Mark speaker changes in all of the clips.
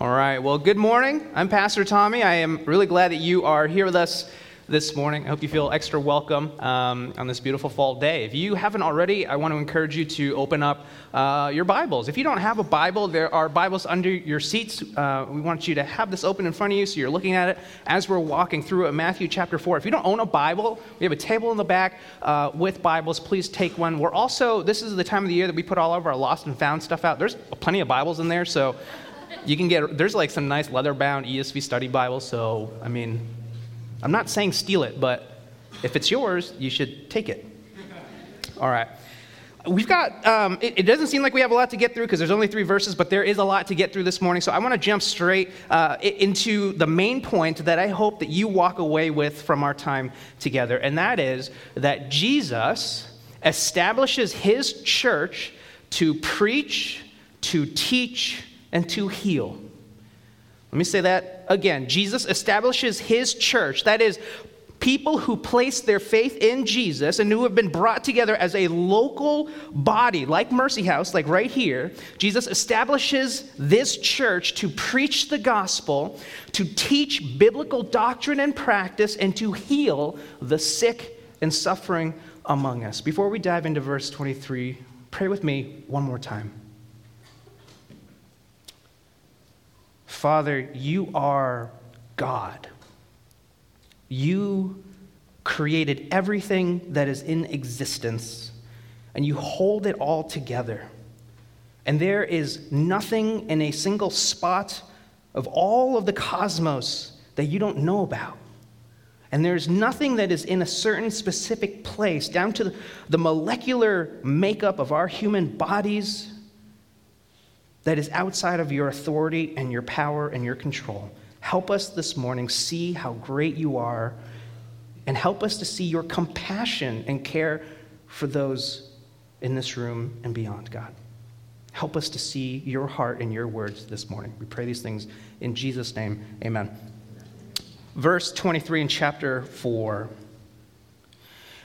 Speaker 1: All right. Well, good morning. I'm Pastor Tommy. I am really glad that you are here with us this morning. I hope you feel extra welcome um, on this beautiful fall day. If you haven't already, I want to encourage you to open up uh, your Bibles. If you don't have a Bible, there are Bibles under your seats. Uh, we want you to have this open in front of you so you're looking at it as we're walking through it. Matthew chapter 4. If you don't own a Bible, we have a table in the back uh, with Bibles. Please take one. We're also, this is the time of the year that we put all of our lost and found stuff out. There's plenty of Bibles in there, so you can get, there's like some nice leather bound ESV study Bible. So, I mean, I'm not saying steal it, but if it's yours, you should take it. All right. We've got, um, it, it, doesn't seem like we have a lot to get through because there's only three verses, but there is a lot to get through this morning. So I want to jump straight uh, into the main point that I hope that you walk away with from our time together, and that is that Jesus establishes his church to preach, to teach, and to heal. Let me say that again. Jesus establishes his church, that is, people who place their faith in Jesus and who have been brought together as a local body, like Mercy House, like right here. Jesus establishes this church to preach the gospel, to teach biblical doctrine and practice, and to heal the sick and suffering among us. Before we dive into verse 23, pray with me one more time. Father, you are God. You created everything that is in existence, and you hold it all together. And there is nothing in a single spot of all of the cosmos that you don't know about. And there's nothing that is in a certain specific place, down to the molecular makeup of our human bodies that is outside of your authority and your power and your control. Help us this morning see how great you are and help us to see your compassion and care for those in this room and beyond, God. Help us to see your heart and your words this morning. We pray these things in Jesus' name. Amen. Verse 23 in chapter 4.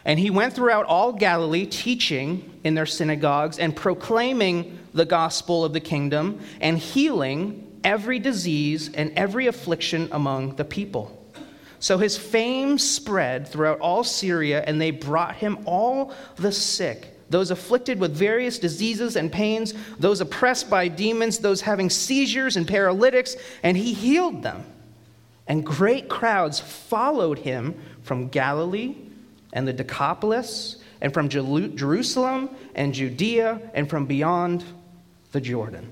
Speaker 1: And he went throughout all Galilee, teaching in their synagogues and proclaiming the gospel of the kingdom and healing every disease and every affliction among the people. So his fame spread throughout all Syria, and they brought him all the sick those afflicted with various diseases and pains, those oppressed by demons, those having seizures and paralytics, and he healed them. And great crowds followed him from Galilee and the Decapolis, and from Jerusalem and Judea, and from beyond the Jordan.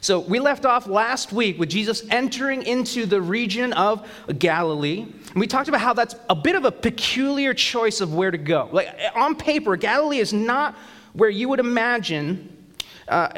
Speaker 1: So we left off last week with Jesus entering into the region of Galilee. And we talked about how that's a bit of a peculiar choice of where to go. Like on paper, Galilee is not where you would imagine uh,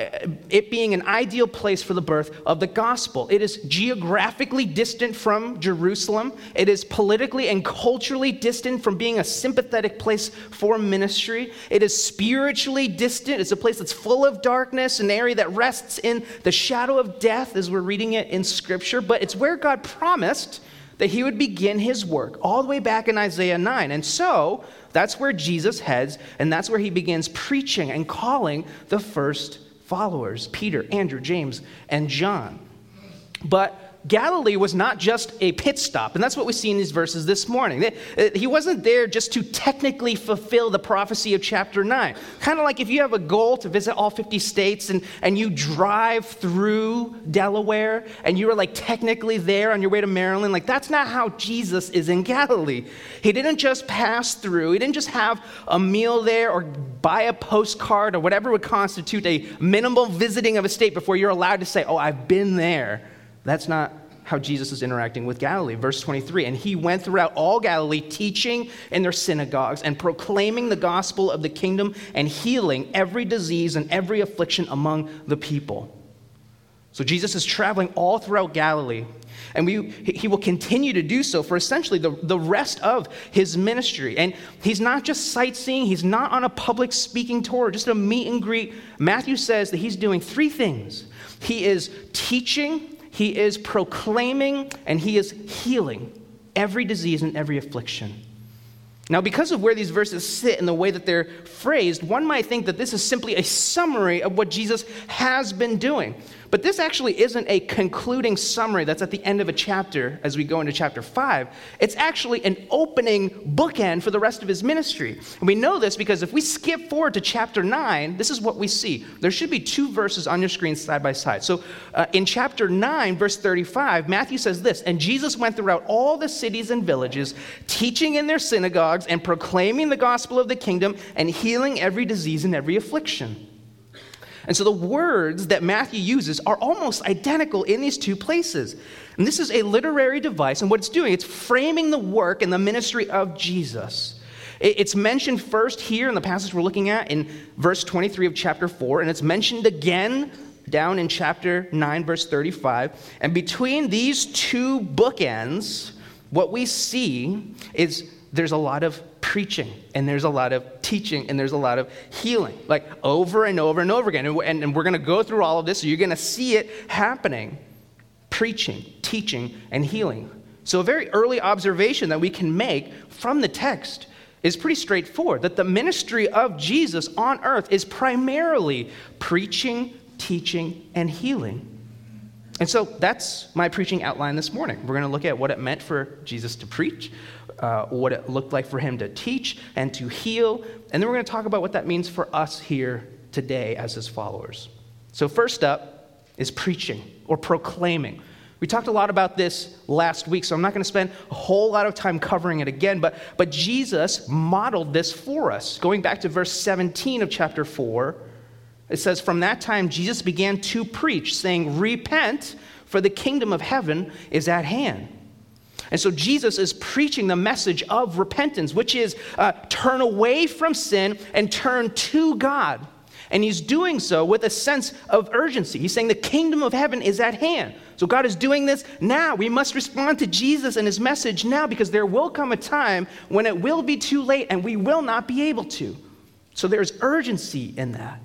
Speaker 1: it being an ideal place for the birth of the gospel. It is geographically distant from Jerusalem. It is politically and culturally distant from being a sympathetic place for ministry. It is spiritually distant. It's a place that's full of darkness, an area that rests in the shadow of death, as we're reading it in Scripture. But it's where God promised that he would begin his work, all the way back in Isaiah 9. And so, that's where Jesus heads, and that's where he begins preaching and calling the first followers Peter, Andrew, James, and John. But Galilee was not just a pit stop, and that's what we see in these verses this morning. Uh, he wasn't there just to technically fulfill the prophecy of chapter 9. Kind of like if you have a goal to visit all 50 states and, and you drive through Delaware and you are like technically there on your way to Maryland, like that's not how Jesus is in Galilee. He didn't just pass through, he didn't just have a meal there or buy a postcard or whatever would constitute a minimal visiting of a state before you're allowed to say, Oh, I've been there. That's not how Jesus is interacting with Galilee. Verse 23 And he went throughout all Galilee, teaching in their synagogues and proclaiming the gospel of the kingdom and healing every disease and every affliction among the people. So Jesus is traveling all throughout Galilee, and we, he will continue to do so for essentially the, the rest of his ministry. And he's not just sightseeing, he's not on a public speaking tour, just a meet and greet. Matthew says that he's doing three things he is teaching, he is proclaiming and he is healing every disease and every affliction. Now, because of where these verses sit and the way that they're phrased, one might think that this is simply a summary of what Jesus has been doing. But this actually isn't a concluding summary that's at the end of a chapter as we go into chapter 5. It's actually an opening bookend for the rest of his ministry. And we know this because if we skip forward to chapter 9, this is what we see. There should be two verses on your screen side by side. So uh, in chapter 9, verse 35, Matthew says this And Jesus went throughout all the cities and villages, teaching in their synagogues and proclaiming the gospel of the kingdom and healing every disease and every affliction. And so the words that Matthew uses are almost identical in these two places. And this is a literary device, and what it's doing, it's framing the work and the ministry of Jesus. It's mentioned first here in the passage we're looking at in verse 23 of chapter 4, and it's mentioned again down in chapter 9, verse 35. And between these two bookends, what we see is there's a lot of preaching and there's a lot of teaching and there's a lot of healing, like over and over and over again. And, and we're going to go through all of this, so you're going to see it happening preaching, teaching, and healing. So, a very early observation that we can make from the text is pretty straightforward that the ministry of Jesus on earth is primarily preaching, teaching, and healing. And so that's my preaching outline this morning. We're going to look at what it meant for Jesus to preach uh, what it looked like for him to teach and to heal. And then we're going to talk about what that means for us here today as his followers. So, first up is preaching or proclaiming. We talked a lot about this last week, so I'm not going to spend a whole lot of time covering it again, but, but Jesus modeled this for us. Going back to verse 17 of chapter 4, it says, From that time Jesus began to preach, saying, Repent, for the kingdom of heaven is at hand. And so Jesus is preaching the message of repentance, which is uh, turn away from sin and turn to God. And he's doing so with a sense of urgency. He's saying the kingdom of heaven is at hand. So God is doing this now. We must respond to Jesus and his message now because there will come a time when it will be too late and we will not be able to. So there's urgency in that.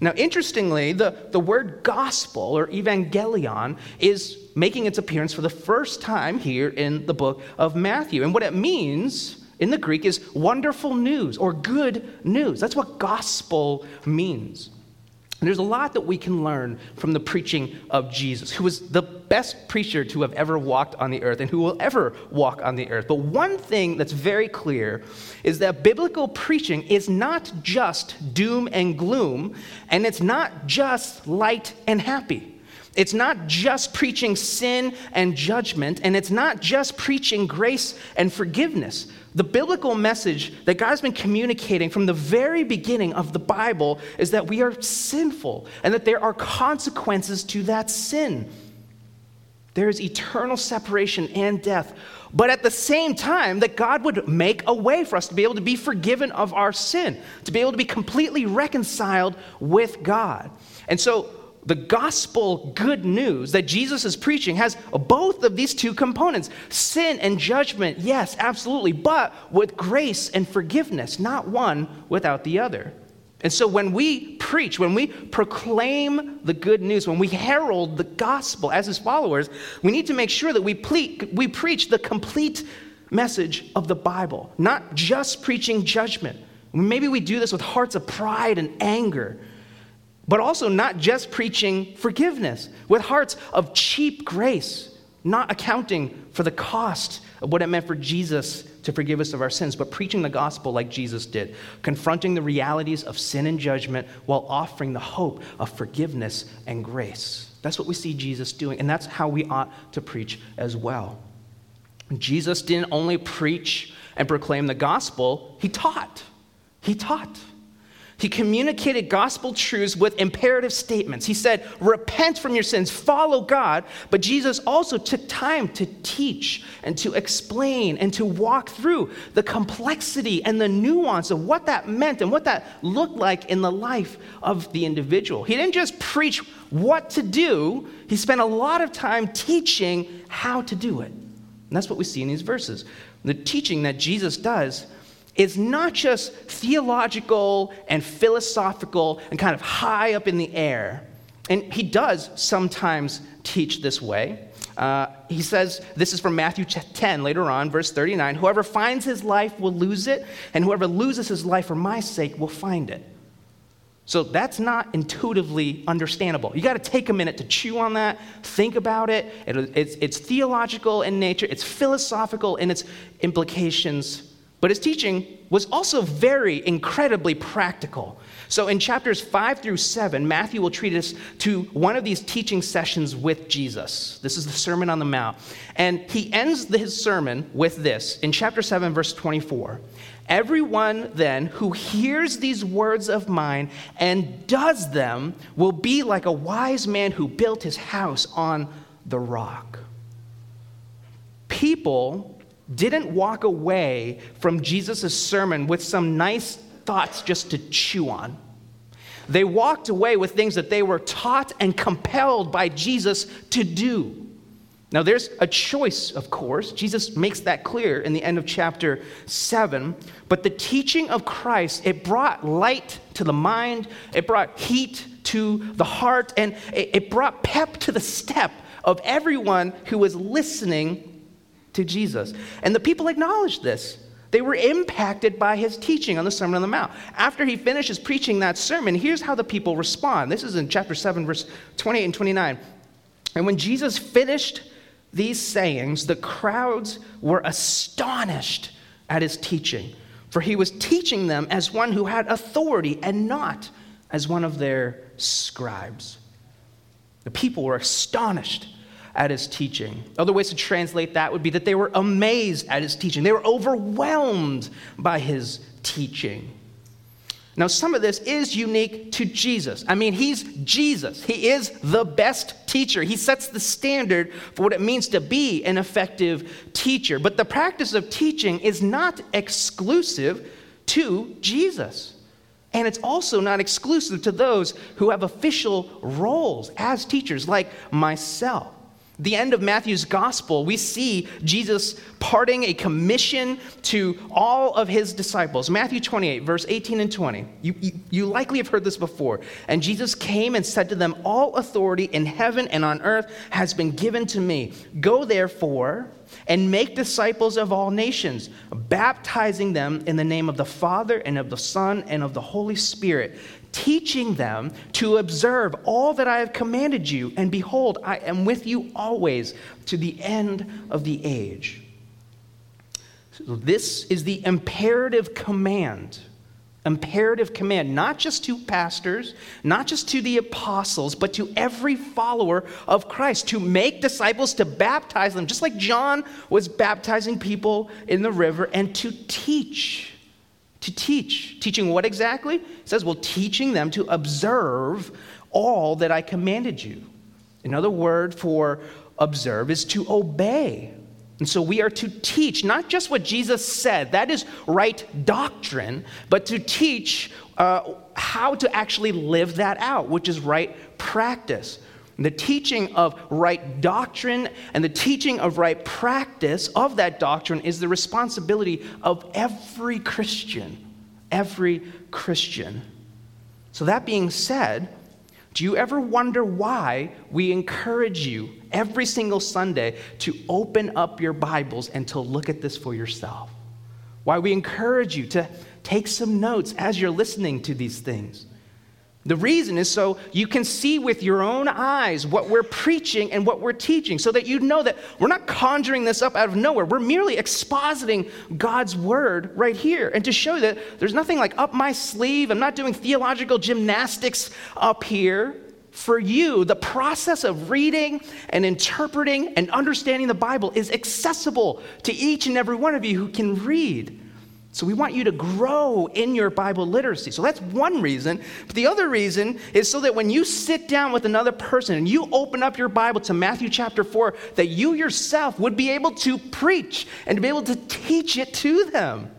Speaker 1: Now, interestingly, the, the word gospel or evangelion is making its appearance for the first time here in the book of Matthew. And what it means in the Greek is wonderful news or good news. That's what gospel means. And there's a lot that we can learn from the preaching of Jesus, who was the best preacher to have ever walked on the earth and who will ever walk on the earth. But one thing that's very clear is that biblical preaching is not just doom and gloom, and it's not just light and happy. It's not just preaching sin and judgment, and it's not just preaching grace and forgiveness. The biblical message that God's been communicating from the very beginning of the Bible is that we are sinful and that there are consequences to that sin. There is eternal separation and death. But at the same time, that God would make a way for us to be able to be forgiven of our sin, to be able to be completely reconciled with God. And so the gospel good news that Jesus is preaching has both of these two components sin and judgment, yes, absolutely, but with grace and forgiveness, not one without the other. And so when we preach, when we proclaim the good news, when we herald the gospel as his followers, we need to make sure that we, ple- we preach the complete message of the Bible, not just preaching judgment. Maybe we do this with hearts of pride and anger but also not just preaching forgiveness with hearts of cheap grace, not accounting for the cost of what it meant for Jesus to forgive us of our sins, but preaching the gospel like Jesus did, confronting the realities of sin and judgment while offering the hope of forgiveness and grace. That's what we see Jesus doing, and that's how we ought to preach as well. Jesus didn't only preach and proclaim the gospel, he taught. He taught. He communicated gospel truths with imperative statements. He said, Repent from your sins, follow God. But Jesus also took time to teach and to explain and to walk through the complexity and the nuance of what that meant and what that looked like in the life of the individual. He didn't just preach what to do, he spent a lot of time teaching how to do it. And that's what we see in these verses. The teaching that Jesus does is not just theological and philosophical and kind of high up in the air. And he does sometimes teach this way. Uh, he says, this is from Matthew 10, later on, verse 39 Whoever finds his life will lose it, and whoever loses his life for my sake will find it. So that's not intuitively understandable. You got to take a minute to chew on that, think about it. it it's, it's theological in nature, it's philosophical in its implications. But his teaching was also very incredibly practical. So in chapters 5 through 7, Matthew will treat us to one of these teaching sessions with Jesus. This is the Sermon on the Mount. And he ends his sermon with this in chapter 7, verse 24. Everyone then who hears these words of mine and does them will be like a wise man who built his house on the rock. People didn't walk away from Jesus' sermon with some nice thoughts just to chew on. They walked away with things that they were taught and compelled by Jesus to do. Now, there's a choice, of course. Jesus makes that clear in the end of chapter 7. But the teaching of Christ, it brought light to the mind, it brought heat to the heart, and it brought pep to the step of everyone who was listening to Jesus. And the people acknowledged this. They were impacted by his teaching on the Sermon on the Mount. After he finishes preaching that sermon, here's how the people respond. This is in chapter 7, verse 28 and 29. And when Jesus finished these sayings, the crowds were astonished at his teaching, for he was teaching them as one who had authority and not as one of their scribes. The people were astonished at his teaching. Other ways to translate that would be that they were amazed at his teaching, they were overwhelmed by his teaching. Now, some of this is unique to Jesus. I mean, he's Jesus. He is the best teacher. He sets the standard for what it means to be an effective teacher. But the practice of teaching is not exclusive to Jesus. And it's also not exclusive to those who have official roles as teachers, like myself the end of Matthew's gospel, we see Jesus parting a commission to all of his disciples. Matthew 28, verse 18 and 20. You, you, you, likely have heard this before. And Jesus came and said to them, All authority in heaven and on earth has been given to me. Go therefore and make disciples of all nations, baptizing them in the name of the Father and of the Son and of the Holy Spirit teaching them to observe all that I have commanded you. And behold, I am with you always to the end of the age. So this is the imperative command. Imperative command, not just to pastors, not just to the apostles, but to every follower of Christ, to make disciples, to baptize them, just like John was baptizing people in the river, and to teach to teach. Teaching what exactly? It says, well, teaching them to observe all that I commanded you. Another word for observe is to obey. And so we are to teach not just what Jesus said, that is right doctrine, but to teach uh, how to actually live that out, which is right practice. The teaching of right doctrine and the teaching of right practice of that doctrine is the responsibility of every Christian. Every Christian. So, that being said, do you ever wonder why we encourage you every single Sunday to open up your Bibles and to look at this for yourself? Why we encourage you to take some notes as you're listening to these things? The reason is so you can see with your own eyes what we're preaching and what we're teaching, so that you know that we're not conjuring this up out of nowhere. We're merely expositing God's word right here. And to show that there's nothing like up my sleeve, I'm not doing theological gymnastics up here. For you, the process of reading and interpreting and understanding the Bible is accessible to each and every one of you who can read. So we want you to grow in your Bible literacy. So that's one reason. But the other reason is so that when you sit down with another person and you open up your Bible to Matthew chapter 4, that you yourself would be able to preach and to be able to teach it to them.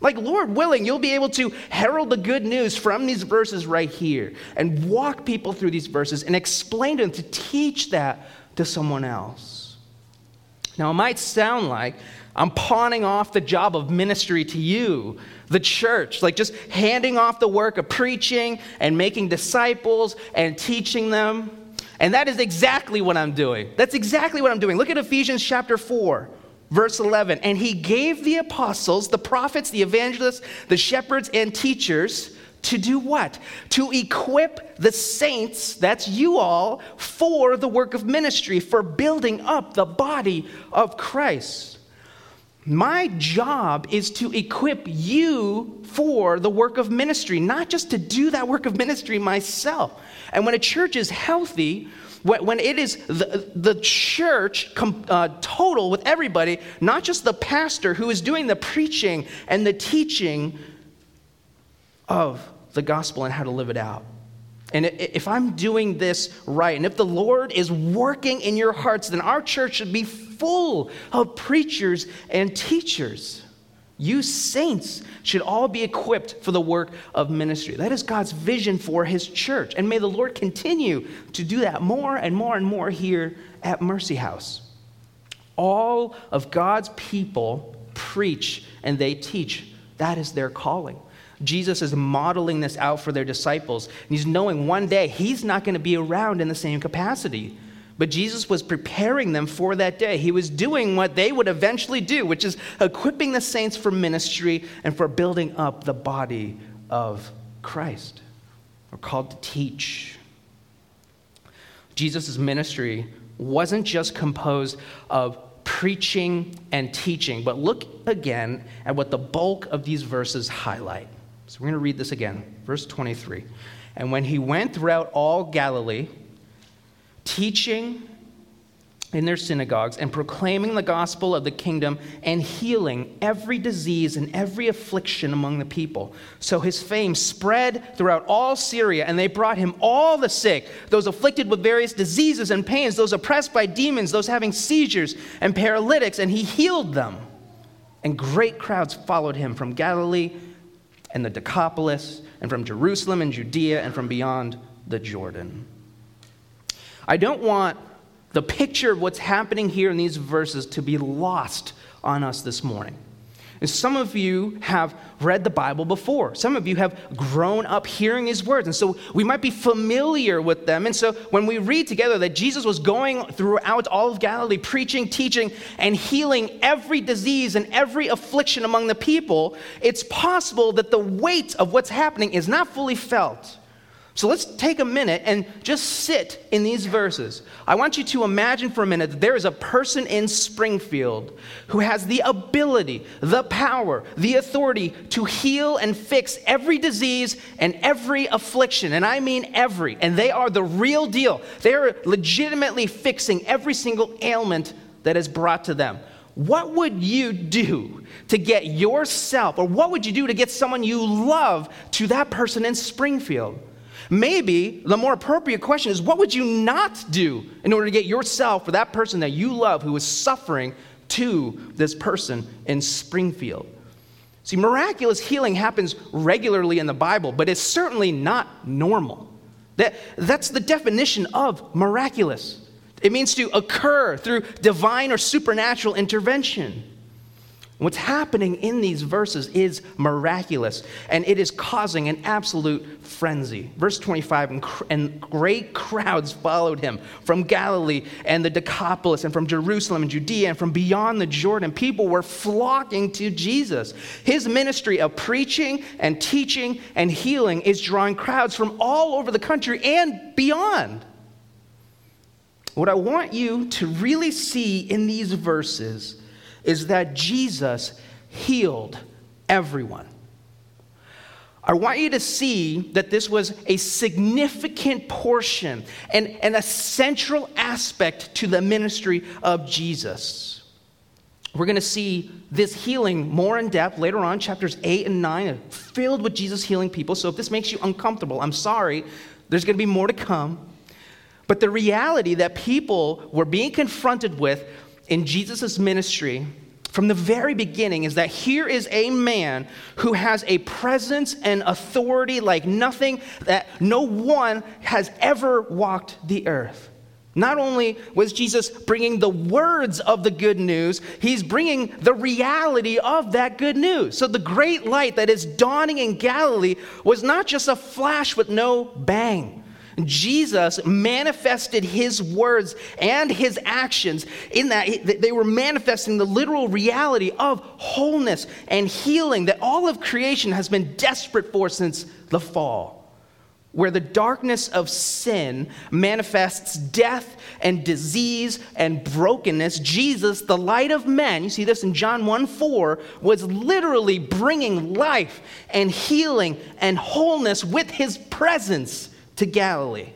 Speaker 1: Like, Lord willing, you'll be able to herald the good news from these verses right here and walk people through these verses and explain to them to teach that to someone else. Now, it might sound like I'm pawning off the job of ministry to you, the church, like just handing off the work of preaching and making disciples and teaching them. And that is exactly what I'm doing. That's exactly what I'm doing. Look at Ephesians chapter 4, verse 11. And he gave the apostles, the prophets, the evangelists, the shepherds, and teachers to do what? To equip the saints, that's you all, for the work of ministry, for building up the body of Christ. My job is to equip you for the work of ministry, not just to do that work of ministry myself. And when a church is healthy, when it is the, the church uh, total with everybody, not just the pastor who is doing the preaching and the teaching of the gospel and how to live it out. And if I'm doing this right, and if the Lord is working in your hearts, then our church should be full of preachers and teachers. You saints should all be equipped for the work of ministry. That is God's vision for his church. And may the Lord continue to do that more and more and more here at Mercy House. All of God's people preach and they teach. That is their calling. Jesus is modeling this out for their disciples. And he's knowing one day he's not going to be around in the same capacity. But Jesus was preparing them for that day. He was doing what they would eventually do, which is equipping the saints for ministry and for building up the body of Christ. We're called to teach. Jesus' ministry wasn't just composed of preaching and teaching, but look again at what the bulk of these verses highlight. So we're going to read this again. Verse 23. And when he went throughout all Galilee, teaching in their synagogues and proclaiming the gospel of the kingdom and healing every disease and every affliction among the people. So his fame spread throughout all Syria, and they brought him all the sick, those afflicted with various diseases and pains, those oppressed by demons, those having seizures and paralytics, and he healed them. And great crowds followed him from Galilee and the Decapolis, and from Jerusalem and Judea, and from beyond the Jordan. I don't want the picture of what's happening here in these verses to be lost on us this morning. And some of you have read the Bible before. Some of you have grown up hearing his words. And so we might be familiar with them. And so when we read together that Jesus was going throughout all of Galilee, preaching, teaching, and healing every disease and every affliction among the people, it's possible that the weight of what's happening is not fully felt. So let's take a minute and just sit in these verses. I want you to imagine for a minute that there is a person in Springfield who has the ability, the power, the authority to heal and fix every disease and every affliction. And I mean every. And they are the real deal. They are legitimately fixing every single ailment that is brought to them. What would you do to get yourself, or what would you do to get someone you love to that person in Springfield? Maybe the more appropriate question is what would you not do in order to get yourself or that person that you love who is suffering to this person in Springfield? See, miraculous healing happens regularly in the Bible, but it's certainly not normal. That, that's the definition of miraculous. It means to occur through divine or supernatural intervention. What's happening in these verses is miraculous, and it is causing an absolute frenzy. Verse 25 and, and, great crowds followed him from Galilee and the Decapolis, and from Jerusalem and Judea, and from beyond the Jordan. People were flocking to Jesus. His ministry of preaching and teaching and healing is drawing crowds from all over the country and beyond. What I want you to really see in these verses is that Jesus healed everyone. I want you to see that this was a significant portion and, and a central aspect to the ministry of Jesus. We're going to see this healing more in depth later on, chapters 8 and 9, filled with Jesus healing people. So if this makes you uncomfortable, I'm sorry. There's going to be more to come. But the reality that people were being confronted with in Jesus' ministry from the very beginning is that here is a man who has a presence and authority like nothing that no one has ever walked the earth. Not only was Jesus bringing the words of the good news, he's bringing the reality of that good news. So the great light that is dawning in Galilee was not just a flash with no bang. Jesus manifested his words and his actions in that they were manifesting the literal reality of wholeness and healing that all of creation has been desperate for since the fall where the darkness of sin manifests death and disease and brokenness, Jesus, the light of men, you see this in John 1 4, was literally bringing life and healing and wholeness with his presence to Galilee.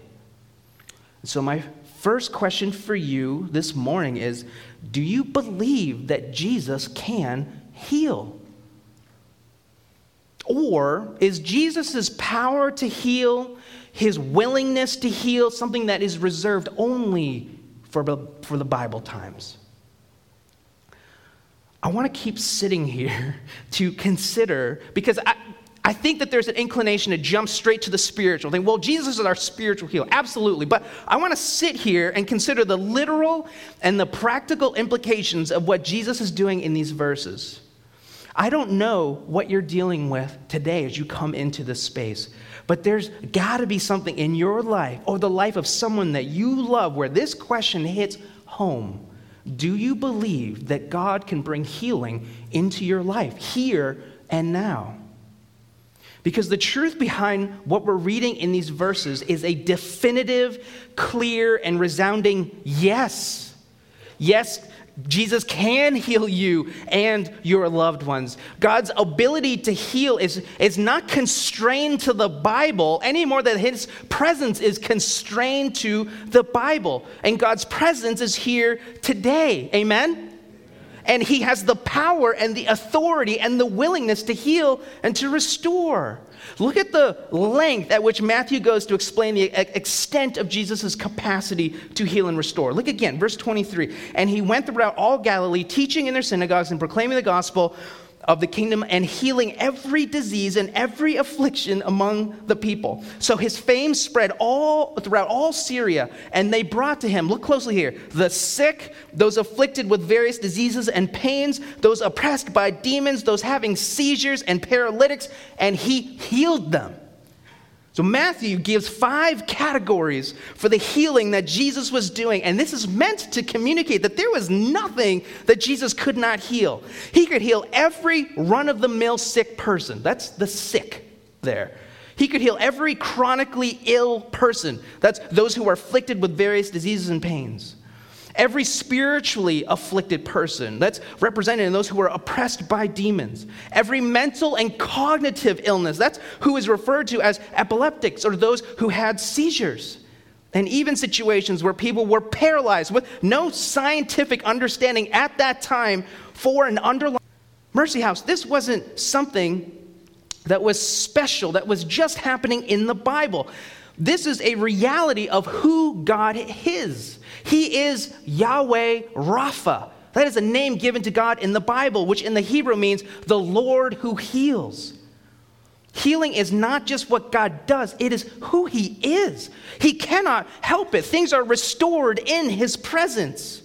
Speaker 1: So, my first question for you this morning is Do you believe that Jesus can heal? Or is Jesus' power to heal, his willingness to heal, something that is reserved only for, for the Bible times? I want to keep sitting here to consider, because I, I think that there's an inclination to jump straight to the spiritual thing. Well, Jesus is our spiritual healer. Absolutely. But I want to sit here and consider the literal and the practical implications of what Jesus is doing in these verses. I don't know what you're dealing with today as you come into this space, but there's got to be something in your life or the life of someone that you love where this question hits home. Do you believe that God can bring healing into your life here and now? Because the truth behind what we're reading in these verses is a definitive, clear, and resounding yes. Yes, Jesus can heal you and your loved ones. God's ability to heal is, is not constrained to the Bible any more than his presence is constrained to the Bible. And God's presence is here today. Amen? And he has the power and the authority and the willingness to heal and to restore. Look at the length at which Matthew goes to explain the extent of Jesus' capacity to heal and restore. Look again, verse 23. And he went throughout all Galilee, teaching in their synagogues and proclaiming the gospel of the kingdom and healing every disease and every affliction among the people. So his fame spread all throughout all Syria, and they brought to him, look closely here, the sick, those afflicted with various diseases and pains, those oppressed by demons, those having seizures and paralytics, and he healed them. So, Matthew gives five categories for the healing that Jesus was doing, and this is meant to communicate that there was nothing that Jesus could not heal. He could heal every run of the mill sick person. That's the sick there. He could heal every chronically ill person. That's those who are afflicted with various diseases and pains every spiritually afflicted person that's represented in those who are oppressed by demons, every mental and cognitive illness, that's who is referred to as epileptics or those who had seizures. And even situations where people were paralyzed with no scientific understanding at that time for an underlying mercy house. This wasn't something that was special, that was just happening in the Bible. This is a reality of who God is. He is Yahweh Rapha. That is a name given to God in the Bible, which in the Hebrew means the Lord who heals. Healing is not just what God does, it is who He is. He cannot help it. Things are restored in His presence.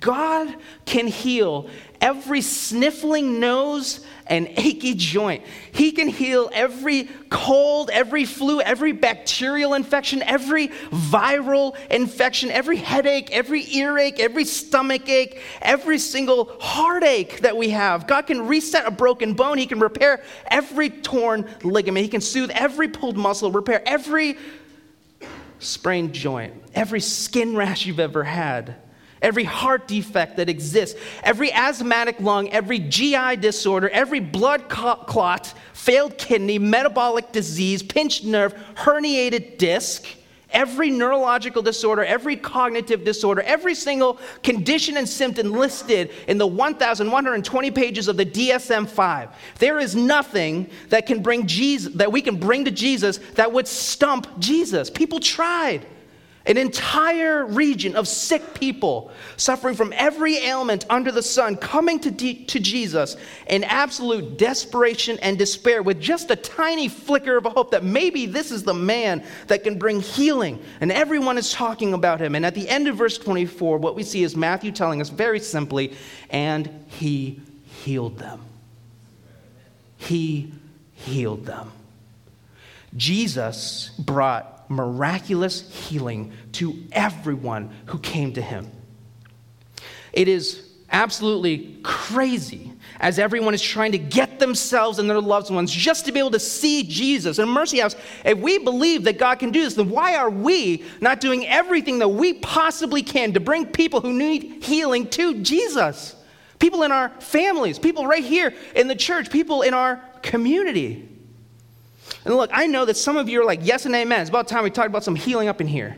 Speaker 1: God can heal every sniffling nose and achy joint. He can heal every cold, every flu, every bacterial infection, every viral infection, every headache, every earache, every stomach ache, every single heartache that we have. God can reset a broken bone. He can repair every torn ligament. He can soothe every pulled muscle, repair every sprained joint, every skin rash you've ever had every heart defect that exists, every asthmatic lung, every GI disorder, every blood clot, failed kidney, metabolic disease, pinched nerve, herniated disc, every neurological disorder, every cognitive disorder, every single condition and symptom listed in the 1,120 pages of the DSM 5. There is nothing that can bring Jesus, that we can bring to Jesus that would stump Jesus. People tried. An entire region of sick people suffering from every ailment under the sun coming to, de- to Jesus in absolute desperation and despair with just a tiny flicker of a hope that maybe this is the man that can bring healing. And everyone is talking about him. And at the end of verse 24, what we see is Matthew telling us very simply, and he healed them. He healed them. Jesus brought miraculous healing to everyone who came to him. It is absolutely crazy as everyone is trying to get themselves and their loved ones just to be able to see Jesus. And Mercy House, if we believe that God can do this, then why are we not doing everything that we possibly can to bring people who need healing to Jesus? People in our families, people right here in the church, people in our community. And look, I know that some of you are like, yes and amen. It's about time we talked about some healing up in here.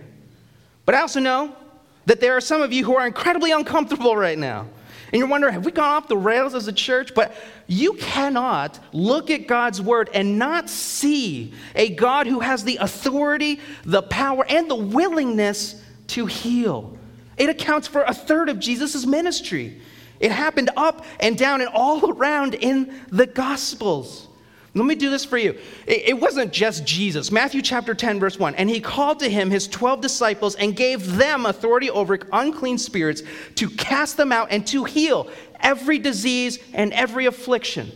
Speaker 1: But I also know that there are some of you who are incredibly uncomfortable right now. And you're wondering, have we gone off the rails as a church? But you cannot look at God's word and not see a God who has the authority, the power, and the willingness to heal. It accounts for a third of Jesus' ministry. It happened up and down and all around in the Gospels. Let me do this for you. It, wasn't just Jesus. Matthew chapter 10, verse 1. And he called to him his 12 disciples and gave them authority over unclean spirits to cast them out and to heal every disease and every affliction.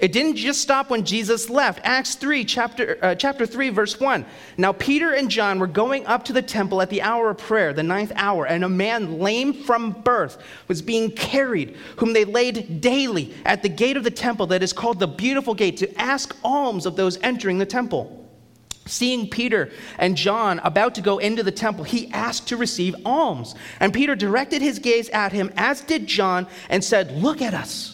Speaker 1: It didn't just stop when Jesus left. Acts 3, chapter, uh, chapter 3, verse 1. Now, Peter and John were going up to the temple at the hour of prayer, the ninth hour, and a man lame from birth was being carried, whom they laid daily at the gate of the temple that is called the Beautiful Gate, to ask alms of those entering the temple. Seeing Peter and John about to go into the temple, he asked to receive alms. And Peter directed his gaze at him, as did John, and said, Look at us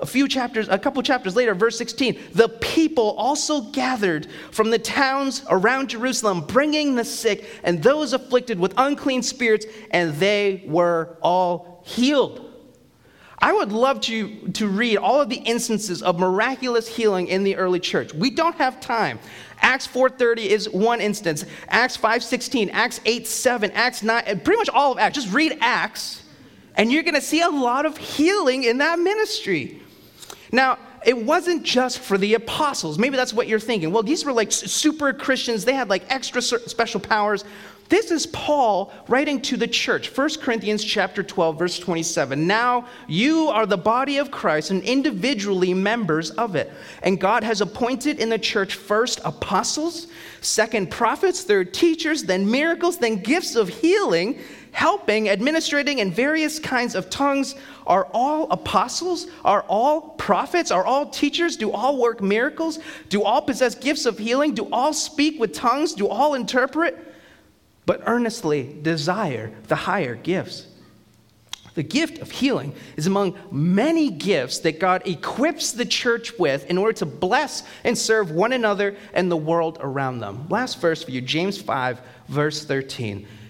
Speaker 1: a few chapters, a couple chapters later, verse 16, the people also gathered from the towns around Jerusalem, bringing the sick and those afflicted with unclean spirits, and they were all healed. I would love to, to read all of the instances of miraculous healing in the early church. We don't have time. Acts 4:30 is one instance. Acts 5:16, Acts 8:7, Acts 9, pretty much all of Acts. Just read Acts, and you're going to see a lot of healing in that ministry. Now, it wasn't just for the apostles. Maybe that's what you're thinking. Well, these were like super Christians, they had like extra special powers. This is Paul writing to the church. 1 Corinthians chapter 12 verse 27. Now you are the body of Christ and individually members of it. And God has appointed in the church first apostles, second prophets, third teachers, then miracles, then gifts of healing, helping, administrating, and various kinds of tongues. Are all apostles? Are all prophets? Are all teachers? Do all work miracles? Do all possess gifts of healing? Do all speak with tongues? Do all interpret? But earnestly desire the higher gifts. The gift of healing is among many gifts that God equips the church with in order to bless and serve one another and the world around them. Last verse for you, James 5, verse 13.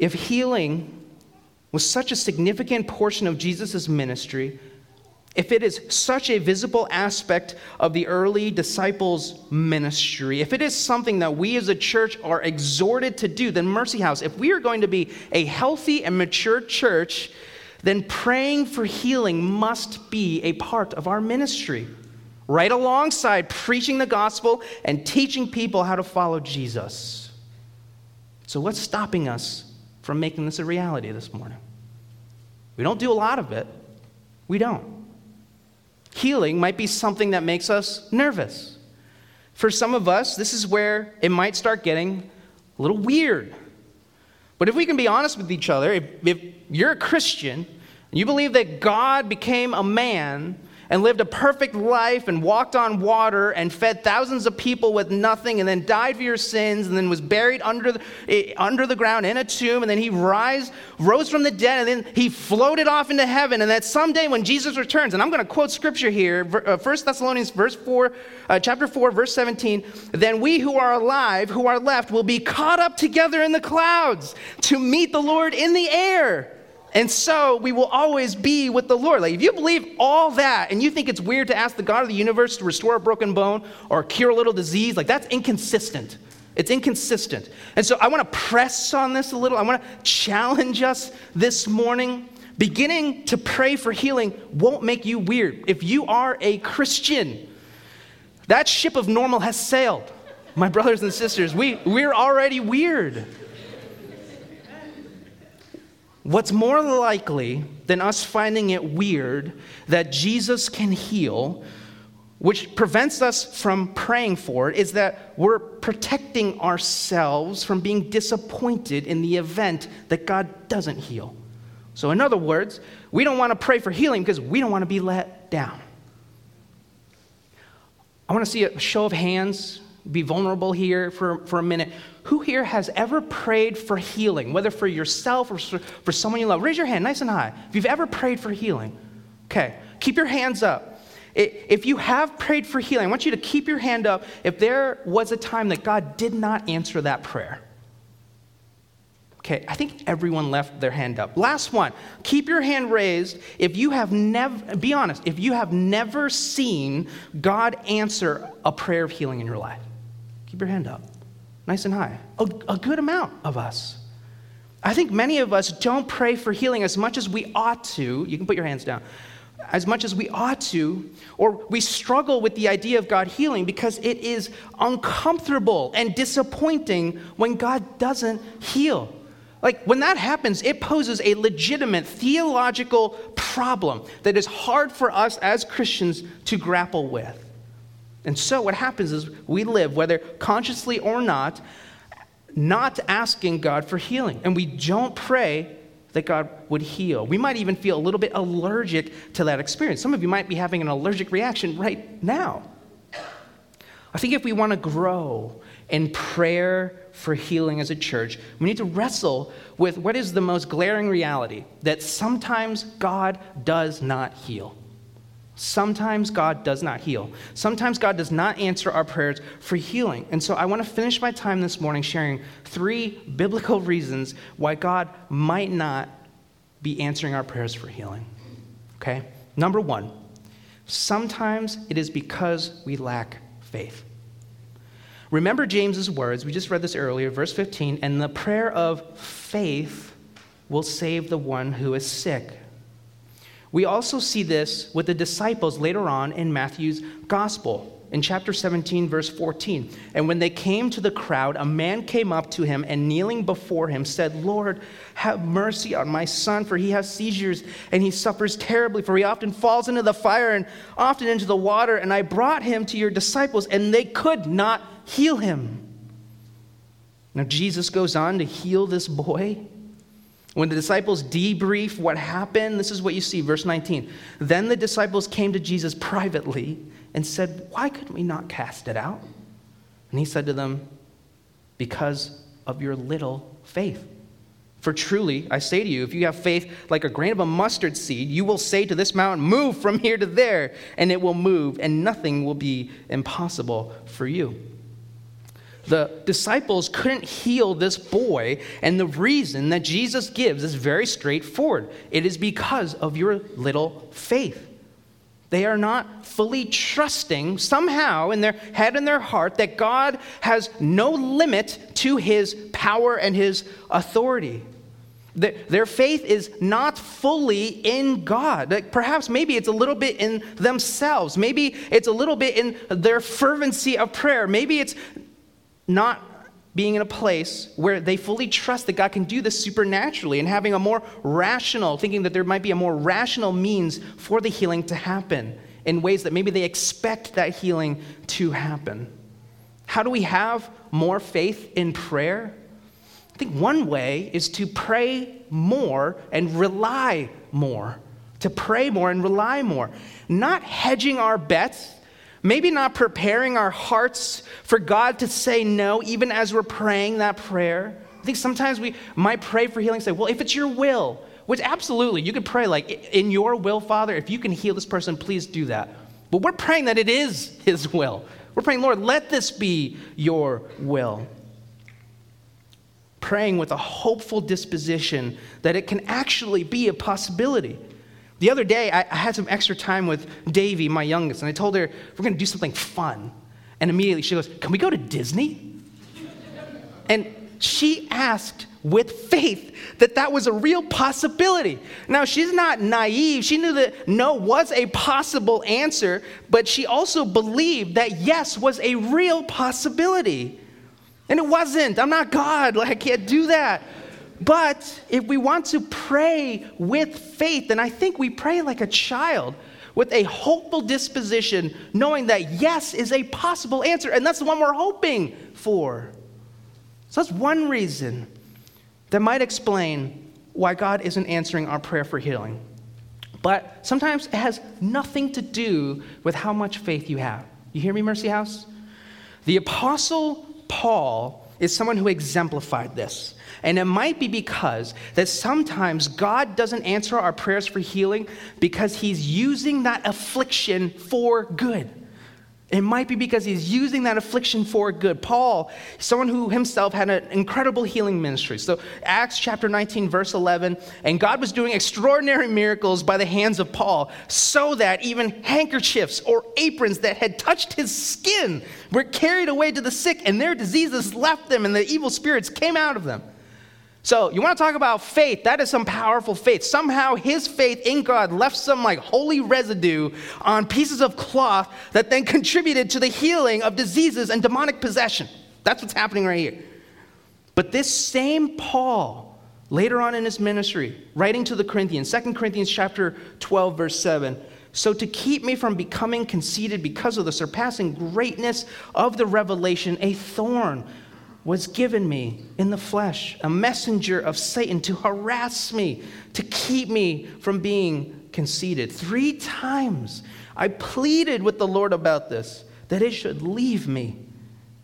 Speaker 1: If healing was such a significant portion of Jesus' ministry, if it is such a visible aspect of the early disciples' ministry, if it is something that we as a church are exhorted to do, then Mercy House, if we are going to be a healthy and mature church, then praying for healing must be a part of our ministry, right alongside preaching the gospel and teaching people how to follow Jesus. So, what's stopping us from making this a reality this morning. We don't do a lot of it. We don't. Healing might be something that makes us nervous. For some of us, this is where it might start getting a little weird. But if we can be honest with each other, if, if you're a Christian and you believe that God became a man and lived a perfect life and walked on water and fed thousands of people with nothing and then died for your sins and then was buried under the, eh, under the ground in a tomb and then he rise, rose from the dead and then he floated off into heaven and that someday when Jesus returns, and I'm going to quote scripture here, 1 uh, Thessalonians verse 4, uh, chapter 4, verse 17, then we who are alive, who are left, will be caught up together in the clouds to meet the Lord in the air. And so we will always be with the Lord. Like if you believe all that and you think it's weird to ask the God of the universe to restore a broken bone or cure a little disease, like that's inconsistent. It's inconsistent. And so I want to press on this a little. I want to challenge us this morning. Beginning to pray for healing won't make you weird. If you are a Christian, that ship of normal has sailed. My brothers and sisters, we, we're already weird. What's more likely than us finding it weird that Jesus can heal, which prevents us from praying for it, is that we're protecting ourselves from being disappointed in the event that God doesn't heal. So, in other words, we don't want to pray for healing because we don't want to be let down. I want to see a show of hands, be vulnerable here for, for a minute. Who here has ever prayed for healing, whether for yourself or for someone you love? Raise your hand nice and high. If you've ever prayed for healing, okay, keep your hands up. If you have prayed for healing, I want you to keep your hand up if there was a time that God did not answer that prayer. Okay, I think everyone left their hand up. Last one. Keep your hand raised if you have never, be honest, if you have never seen God answer a prayer of healing in your life. Keep your hand up nice and high. A, a good amount of us. I think many of us don't pray for healing as much as we ought to. You can put your hands down. As much as we ought to, or we struggle with the idea of God healing because it is uncomfortable and disappointing when God doesn't heal. Like, when that happens, it poses a legitimate theological problem that is hard for us as Christians to grapple with. And so what happens is we live, whether consciously or not, not asking God for healing. And we don't pray that God would heal. We might even feel a little bit allergic to that experience. Some of you might be having an allergic reaction right now. I think if we want to grow in prayer for healing as a church, we need to wrestle with what is the most glaring reality that sometimes God does not heal. Sometimes God does not heal. Sometimes God does not answer our prayers for healing. And so I want to finish my time this morning sharing three biblical reasons why God might not be answering our prayers for healing. Okay? Number one, sometimes it is because we lack faith. Remember James's words, we just read this earlier, verse 15, and the prayer of faith will save the one who is sick. We also see this with the disciples later on in Matthew's gospel. In chapter 17, verse 14. And when they came to the crowd, a man came up to him and kneeling before him said, Lord, have mercy on my son, for he has seizures and he suffers terribly, for he often falls into the fire and often into the water. And I brought him to your disciples, and they could not heal him. Now, Jesus goes on to heal this boy. When the disciples debrief what happened, this is what you see, verse 19. Then the disciples came to Jesus privately and said, Why could we not cast it out? And he said to them, Because of your little faith. For truly, I say to you, if you have faith like a grain of a mustard seed, you will say to this mountain, Move from here to there, and it will move, and nothing will be impossible for you. The disciples couldn't heal this boy, and the reason that Jesus gives is very straightforward it is because of your little faith. They are not fully trusting somehow in their head and their heart that God has no limit to his power and his authority. Their faith is not fully in God. Like perhaps maybe it's a little bit in themselves. Maybe it's a little bit in their fervency of prayer. Maybe it's not being in a place where they fully trust that God can do this supernaturally and having a more rational, thinking that there might be a more rational means for the healing to happen in ways that maybe they expect that healing to happen. How do we have more faith in prayer? I think one way is to pray more and rely more to pray more and rely more, not hedging our bets, maybe not preparing our hearts for God to say no, even as we're praying that prayer. I think sometimes we might pray for healing, say, well, if it's your will, which absolutely, you could pray like, in your will, Father, if you can heal this person, please do that. But we're praying that it is His will. We're praying, Lord, let this be your will. Praying with a hopeful disposition that it can actually be a possibility. The other day, I, I had some extra time with Davy, my youngest, and I told her we're going to do something fun. And immediately she goes, Can we go to Disney? and she asked with faith that that was a real possibility. Now, she's not naive. She knew that no was a possible answer, but she also believed that yes was a real possibility. And it wasn't. I'm not God. Like, I can't do that. But if we want to pray with faith, then I think we pray like a child with a hopeful disposition, knowing that yes is a possible answer, and that's the one we're hoping for. So that's one reason that might explain why God isn't answering our prayer for healing. But sometimes it has nothing to do with how much faith you have. You hear me, Mercy House? The Apostle Paul is someone who exemplified this. And it might be because that sometimes God doesn't answer our prayers for healing because he's using that affliction for good. It might be because he's using that affliction for good. Paul, someone who himself had an incredible healing ministry. So, Acts chapter 19, verse 11, and God was doing extraordinary miracles by the hands of Paul, so that even handkerchiefs or aprons that had touched his skin were carried away to the sick, and their diseases left them, and the evil spirits came out of them. So, you want to talk about faith? That is some powerful faith. Somehow, his faith in God left some like holy residue on pieces of cloth that then contributed to the healing of diseases and demonic possession. That's what's happening right here. But this same Paul, later on in his ministry, writing to the Corinthians, 2 Corinthians chapter 12, verse 7, so to keep me from becoming conceited because of the surpassing greatness of the revelation, a thorn was given me in the flesh, a messenger of Satan to harass me, to keep me from being conceited. Three times I pleaded with the Lord about this, that it should leave me.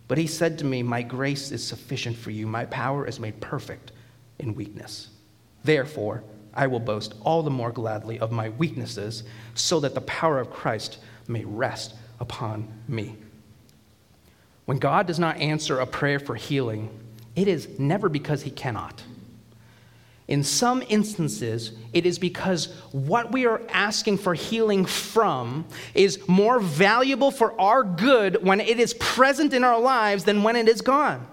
Speaker 1: But he said to me, My grace is sufficient for you, my power is made perfect in weakness. Therefore, I will boast all the more gladly of my weaknesses, so that the power of Christ may rest upon me. When God does not answer a prayer for healing, it is never because he cannot. In some instances, it is because what we are asking for healing from is more valuable for our good when it is present in our lives than when it is gone.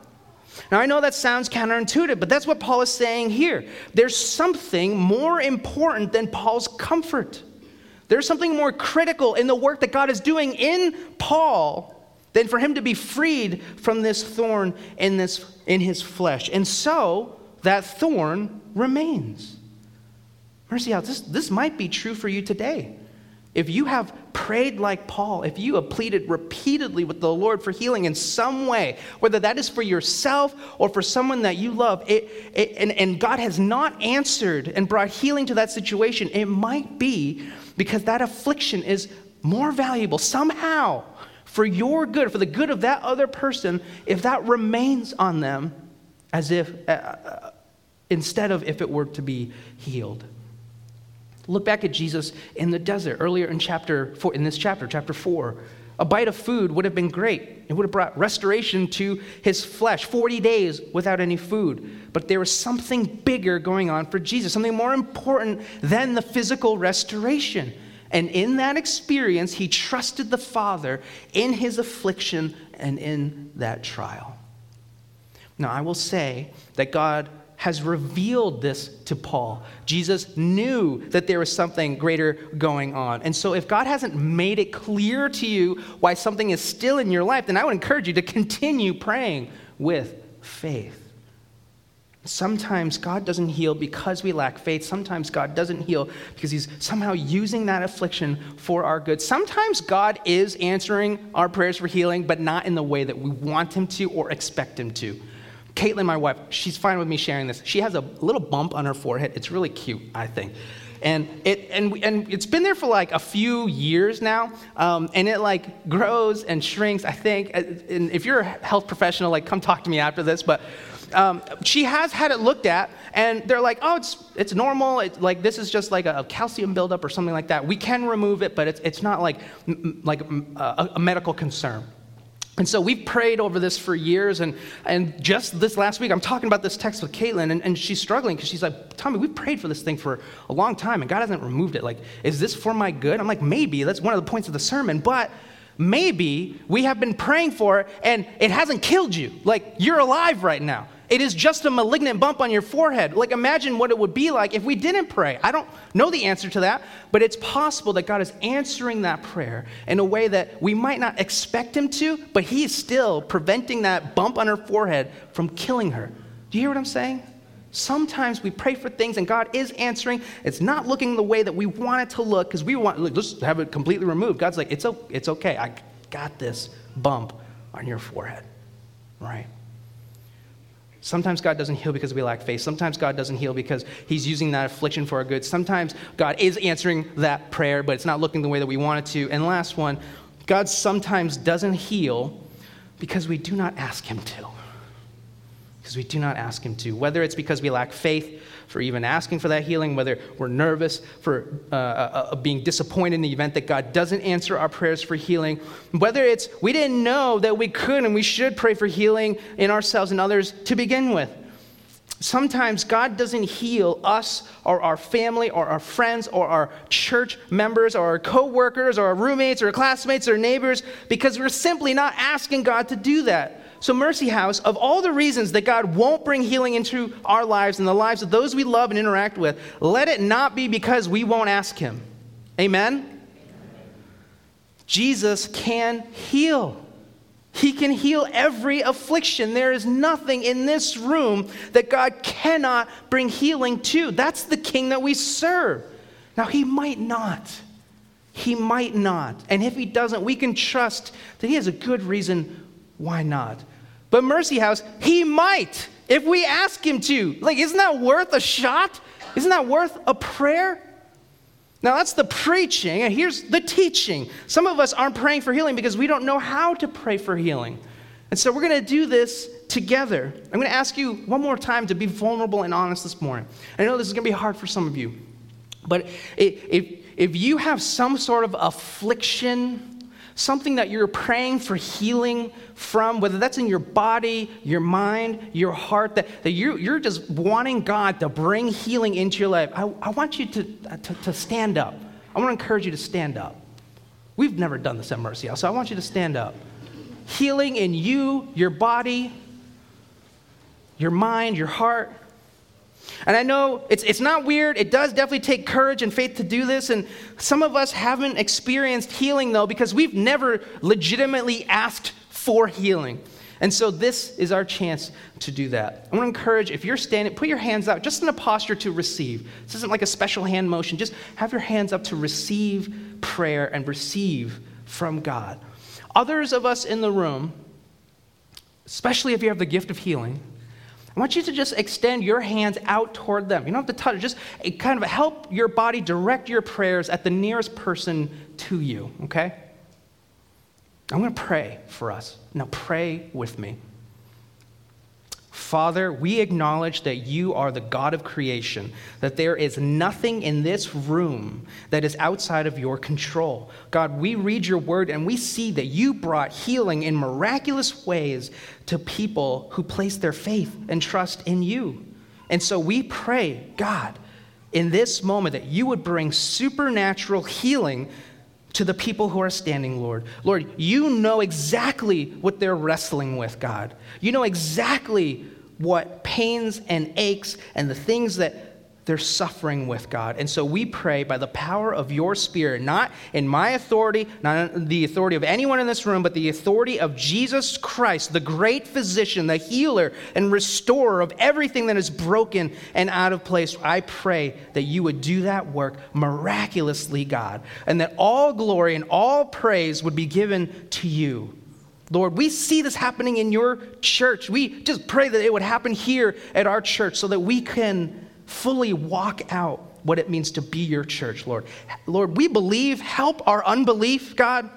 Speaker 1: Now, I know that sounds counterintuitive, but that's what Paul is saying here. There's something more important than Paul's comfort. There's something more critical in the work that God is doing in Paul than for him to be freed from this thorn in, this, in his flesh. And so that thorn remains. Mercy House, this, this might be true for you today. If you have prayed like Paul, if you have pleaded repeatedly with the Lord for healing in some way, whether that is for yourself or for someone that you love, it, it, and, and God has not answered and brought healing to that situation, it might be because that affliction is more valuable somehow for your good, for the good of that other person, if that remains on them as if, uh, uh, instead of if it were to be healed. Look back at Jesus in the desert earlier in chapter four, in this chapter, chapter four. A bite of food would have been great. It would have brought restoration to his flesh. 40 days without any food. But there was something bigger going on for Jesus, something more important than the physical restoration. And in that experience, he trusted the Father in his affliction and in that trial. Now, I will say that God has revealed this to Paul. Jesus knew that there was something greater going on. And so, if God hasn't made it clear to you why something is still in your life, then I would encourage you to continue praying with faith. Sometimes God doesn't heal because we lack faith. Sometimes God doesn't heal because He's somehow using that affliction for our good. Sometimes God is answering our prayers for healing, but not in the way that we want Him to or expect Him to. Caitlin, my wife, she's fine with me sharing this. She has a little bump on her forehead. It's really cute, I think. and it and and it's been there for like a few years now, um, and it like grows and shrinks. I think, and if you're a health professional, like come talk to me after this, but. Um, she has had it looked at, and they're like, "Oh, it's it's normal. Like this is just like a, a, calcium buildup or something like that. We can remove it, but it's it's not like like a, a medical concern." And so we've prayed over this for years. And, and just this last week, I'm talking about this text with Caitlin, and, and she's struggling because she's like, Tommy, we've prayed for this thing for a long time, and God hasn't removed it. Like, is this for my good? I'm like, maybe. That's one of the points of the sermon. But maybe we have been praying for it, and it hasn't killed you. Like, you're alive right now. It is just a malignant bump on your forehead. Like, imagine what it would be like if we didn't pray. I don't know the answer to that, but it's possible that God is answering that prayer in a way that we might not expect Him to, but He is still preventing that bump on her forehead from killing her. Do you hear what I'm saying? Sometimes we pray for things and God is answering. It's not looking the way that we want it to look because we want, look, let's have it completely removed. God's like, it's, it's okay. I got this bump on your forehead, right? Sometimes God doesn't heal because we lack faith. Sometimes God doesn't heal because He's using that affliction for our good. Sometimes God is answering that prayer, but it's not looking the way that we want it to. And last one, God sometimes doesn't heal because we do not ask Him to because we do not ask Him to. Whether it's because we lack faith for even asking for that healing, whether we're nervous for uh, uh, uh, being disappointed in the event that God doesn't answer our prayers for healing, whether it's we didn't know that we could and we should pray for healing in ourselves and others to begin with. Sometimes God doesn't heal us or our family or our friends or our church members or our coworkers or our roommates or our classmates or neighbors because we're simply not asking God to do that. So, Mercy House, of all the reasons that God won't bring healing into our lives and the lives of those we love and interact with, let it not be because we won't ask Him. Amen? Jesus can heal. He can heal every affliction. There is nothing in this room that God cannot bring healing to. That's the king that we serve. Now, he might not. He might not. And if he doesn't, we can trust that he has a good reason why not. But Mercy House, he might if we ask him to. Like, isn't that worth a shot? Isn't that worth a prayer? Now, that's the preaching, and here's the teaching. Some of us aren't praying for healing because we don't know how to pray for healing. And so we're going to do this together. I'm going to ask you one more time to be vulnerable and honest this morning. I know this is going to be hard for some of you, but if, if you have some sort of affliction, something that you're praying for healing from, whether that's in your body, your mind, your heart, that, that you, you're just wanting God to bring healing into your life, I, I want you to, uh, to, to stand up. I want to encourage you to stand up. We've never done this at Mercy House, so I want you to stand up. Healing in you, your body, your mind, your heart. And I know it's, it's not weird. It does definitely take courage and faith to do this. And some of us haven't experienced healing, though, because we've never legitimately asked for healing. And so this is our chance to do that. I want to encourage, if you're standing, put your hands out just in a posture to receive. This isn't like a special hand motion. Just have your hands up to receive prayer and receive from God. Others of us in the room, especially if you have the gift of healing, I want you to just extend your hands out toward them. You don't have to touch, just eh, kind of help your body direct your prayers at the nearest person to you, okay? I'm going to pray for us. Now, pray with me. Father, we acknowledge that you are the God of creation, that there is nothing in this room that is outside of your control. God, we read your word and we see that you brought healing in miraculous ways to people who place their faith and trust in you. And so we pray, God, in this moment that you would bring supernatural healing to the people who are standing, Lord. Lord, you know exactly what they're wrestling with, God. You know exactly what pains and aches and the things that they're suffering with God. And so we pray by the power of your Spirit, not in my authority, not the authority of anyone in this room, but the authority of Jesus Christ, the great physician, the healer and restorer of everything that is broken and out of place. I pray that you would do that work miraculously, God, and that all glory and all praise would be given to you. Lord, we see this happening in your church. We just pray that it would happen here at our church so that we can fully walk out what it means to be your church, Lord. Lord, we believe, help our unbelief, God.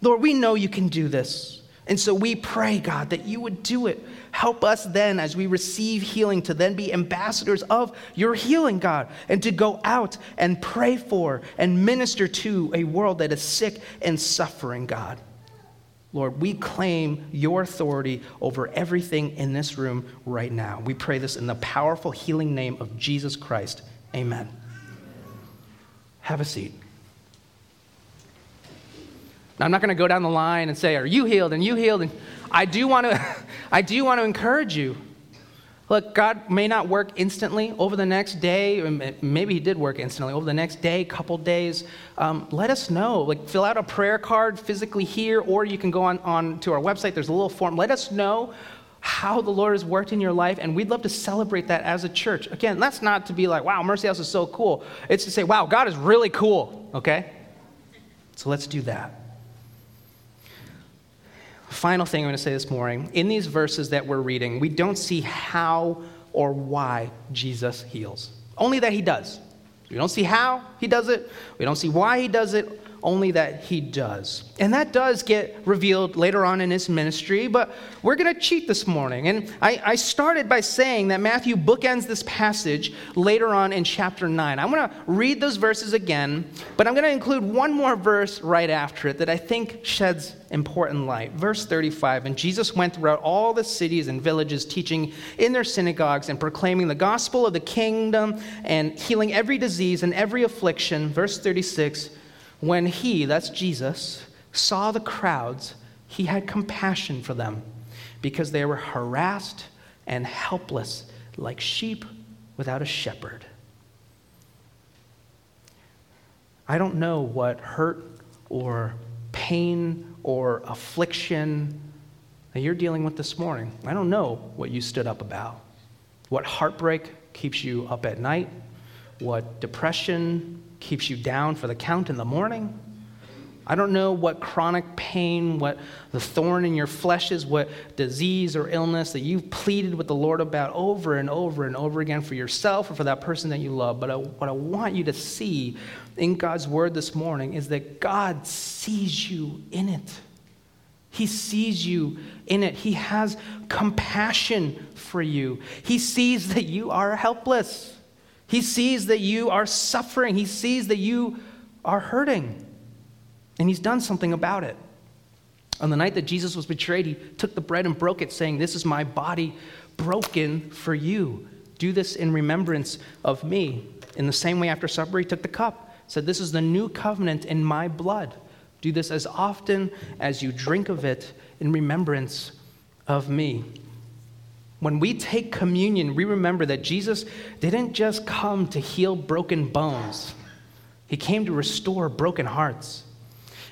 Speaker 1: Lord, we know you can do this. And so we pray, God, that you would do it. Help us then, as we receive healing, to then be ambassadors of your healing, God, and to go out and pray for and minister to a world that is sick and suffering, God. Lord, we claim your authority over everything in this room right now. We pray this in the powerful healing name of Jesus Christ. Amen. Have a seat. Now, I'm not going to go down the line and say, Are you healed? And you healed? And I do want to, I do want to encourage you. Look, God may not work instantly over the next day, maybe He did work instantly over the next day, couple days. Um, let us know. Like, fill out a prayer card physically here, or you can go on, on to our website. There's a little form. Let us know how the Lord has worked in your life, and we'd love to celebrate that as a church. Again, that's not to be like, wow, Mercy House is so cool. It's to say, wow, God is really cool, okay? So let's do that. Final thing I'm going to say this morning in these verses that we're reading, we don't see how or why Jesus heals, only that he does. We don't see how he does it, we don't see why he does it, only that he does. And that does get revealed later on in his ministry, but we're going to cheat this morning. And I, I, started by saying that Matthew bookends this passage later on in chapter 9. I'm going to read those verses again, but I'm going to include one more verse right after it that I think sheds important light. Verse 35 And Jesus went throughout all the cities and villages, teaching in their synagogues and proclaiming the gospel of the kingdom and healing every disease and every affliction. Verse 36 when he, that's Jesus, saw the crowds, he had compassion for them because they were harassed and helpless like sheep without a shepherd. I don't know what hurt or pain or affliction that you're dealing with this morning. I don't know what you stood up about. What heartbreak keeps you up at night, what depression keeps you down for the count in the morning. I don't know what chronic pain, what the thorn in your flesh is, what disease or illness that you've pleaded with the Lord about over and over and over again for yourself or for that person that you love. But I, what I want you to see in God's word this morning is that God sees you in it. He sees you in it. He has compassion for you. He sees that you are helpless. He sees that you are suffering. He sees that you are hurting. And he's done something about it. On the night that Jesus was betrayed, he took the bread and broke it, saying, This is my body broken for you. Do this in remembrance of me. In the same way, after supper, he took the cup, said, This is the new covenant in my blood. Do this as often as you drink of it in remembrance of me. When we take communion, we remember that Jesus didn't just come to heal broken bones, He came to restore broken hearts.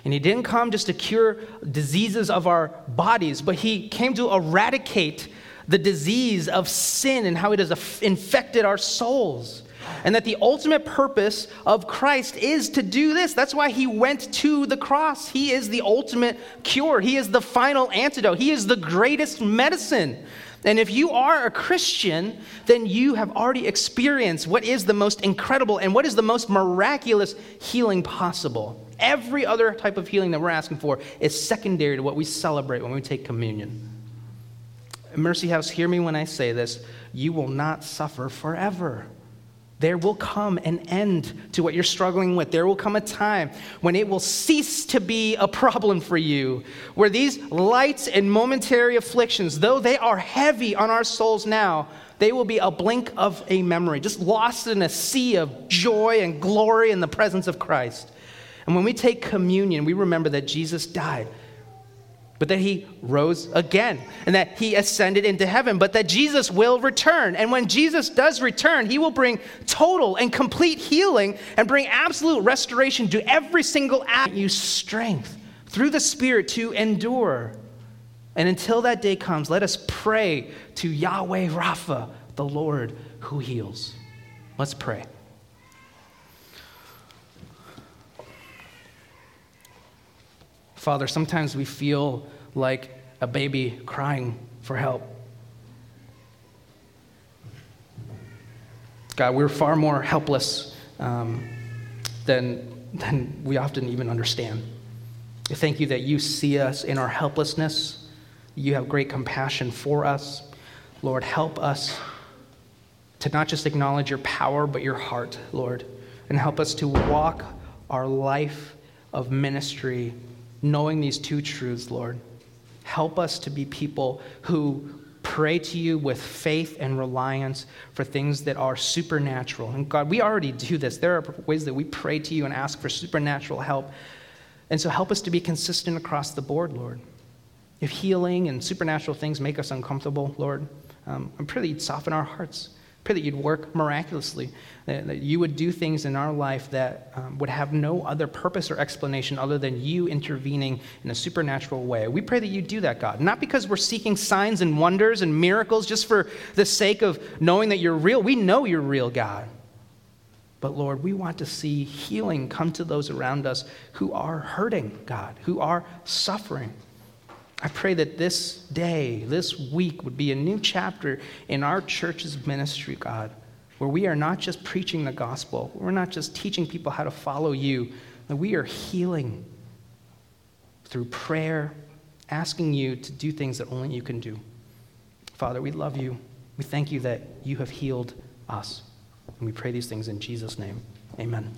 Speaker 1: And He didn't come just to cure diseases of our bodies, but He came to eradicate the disease of sin and how it has infected our souls. And that the ultimate purpose of Christ is to do this. That's why he went to the cross. He is the ultimate cure, he is the final antidote, he is the greatest medicine. And if you are a Christian, then you have already experienced what is the most incredible and what is the most miraculous healing possible. Every other type of healing that we're asking for is secondary to what we celebrate when we take communion. Mercy House, hear me when I say this. You will not suffer forever. There will come an end to what you're struggling with. There will come a time when it will cease to be a problem for you, where these lights and momentary afflictions, though they are heavy on our souls now, they will be a blink of a memory, just lost in a sea of joy and glory in the presence of Christ. And when we take communion, we remember that Jesus died but that he rose again and that he ascended into heaven, but that Jesus will return. And when Jesus does return, he will bring total and complete healing and bring absolute restoration to every single act, you strength through the Spirit to endure. And until that day comes, let us pray to Yahweh Rapha, the Lord who heals. Let's pray. Father, sometimes we feel like a baby crying for help. God, we're far more helpless um, than, than we often even understand. Thank you that you see us in our helplessness. You have great compassion for us. Lord, help us to not just acknowledge your power, but your heart, Lord, and help us to walk our life of ministry knowing these two truths, Lord. Help us to be people who pray to you with faith and reliance for things that are supernatural. And God, we already do this. There are ways that we pray to you and ask for supernatural help. And so help us to be consistent across the board, Lord. If healing and supernatural things make us uncomfortable, Lord, um, I pray that you'd soften our hearts. Pray that you'd work miraculously, that, that you would do things in our life that um, would have no other purpose or explanation other than you intervening in a supernatural way. We pray that you do that, God. Not because we're seeking signs and wonders and miracles just for the sake of knowing that you're real. We know you're real, God. But Lord, we want to see healing come to those around us who are hurting, God, who are suffering. I pray that this day, this week, would be a new chapter in our church's ministry, God, where we are not just preaching the gospel, we're not just teaching people how to follow you, that we are healing through prayer, asking you to do things that only you can do. Father, we love you. We thank you that you have healed us. And we pray these things in Jesus' name. Amen.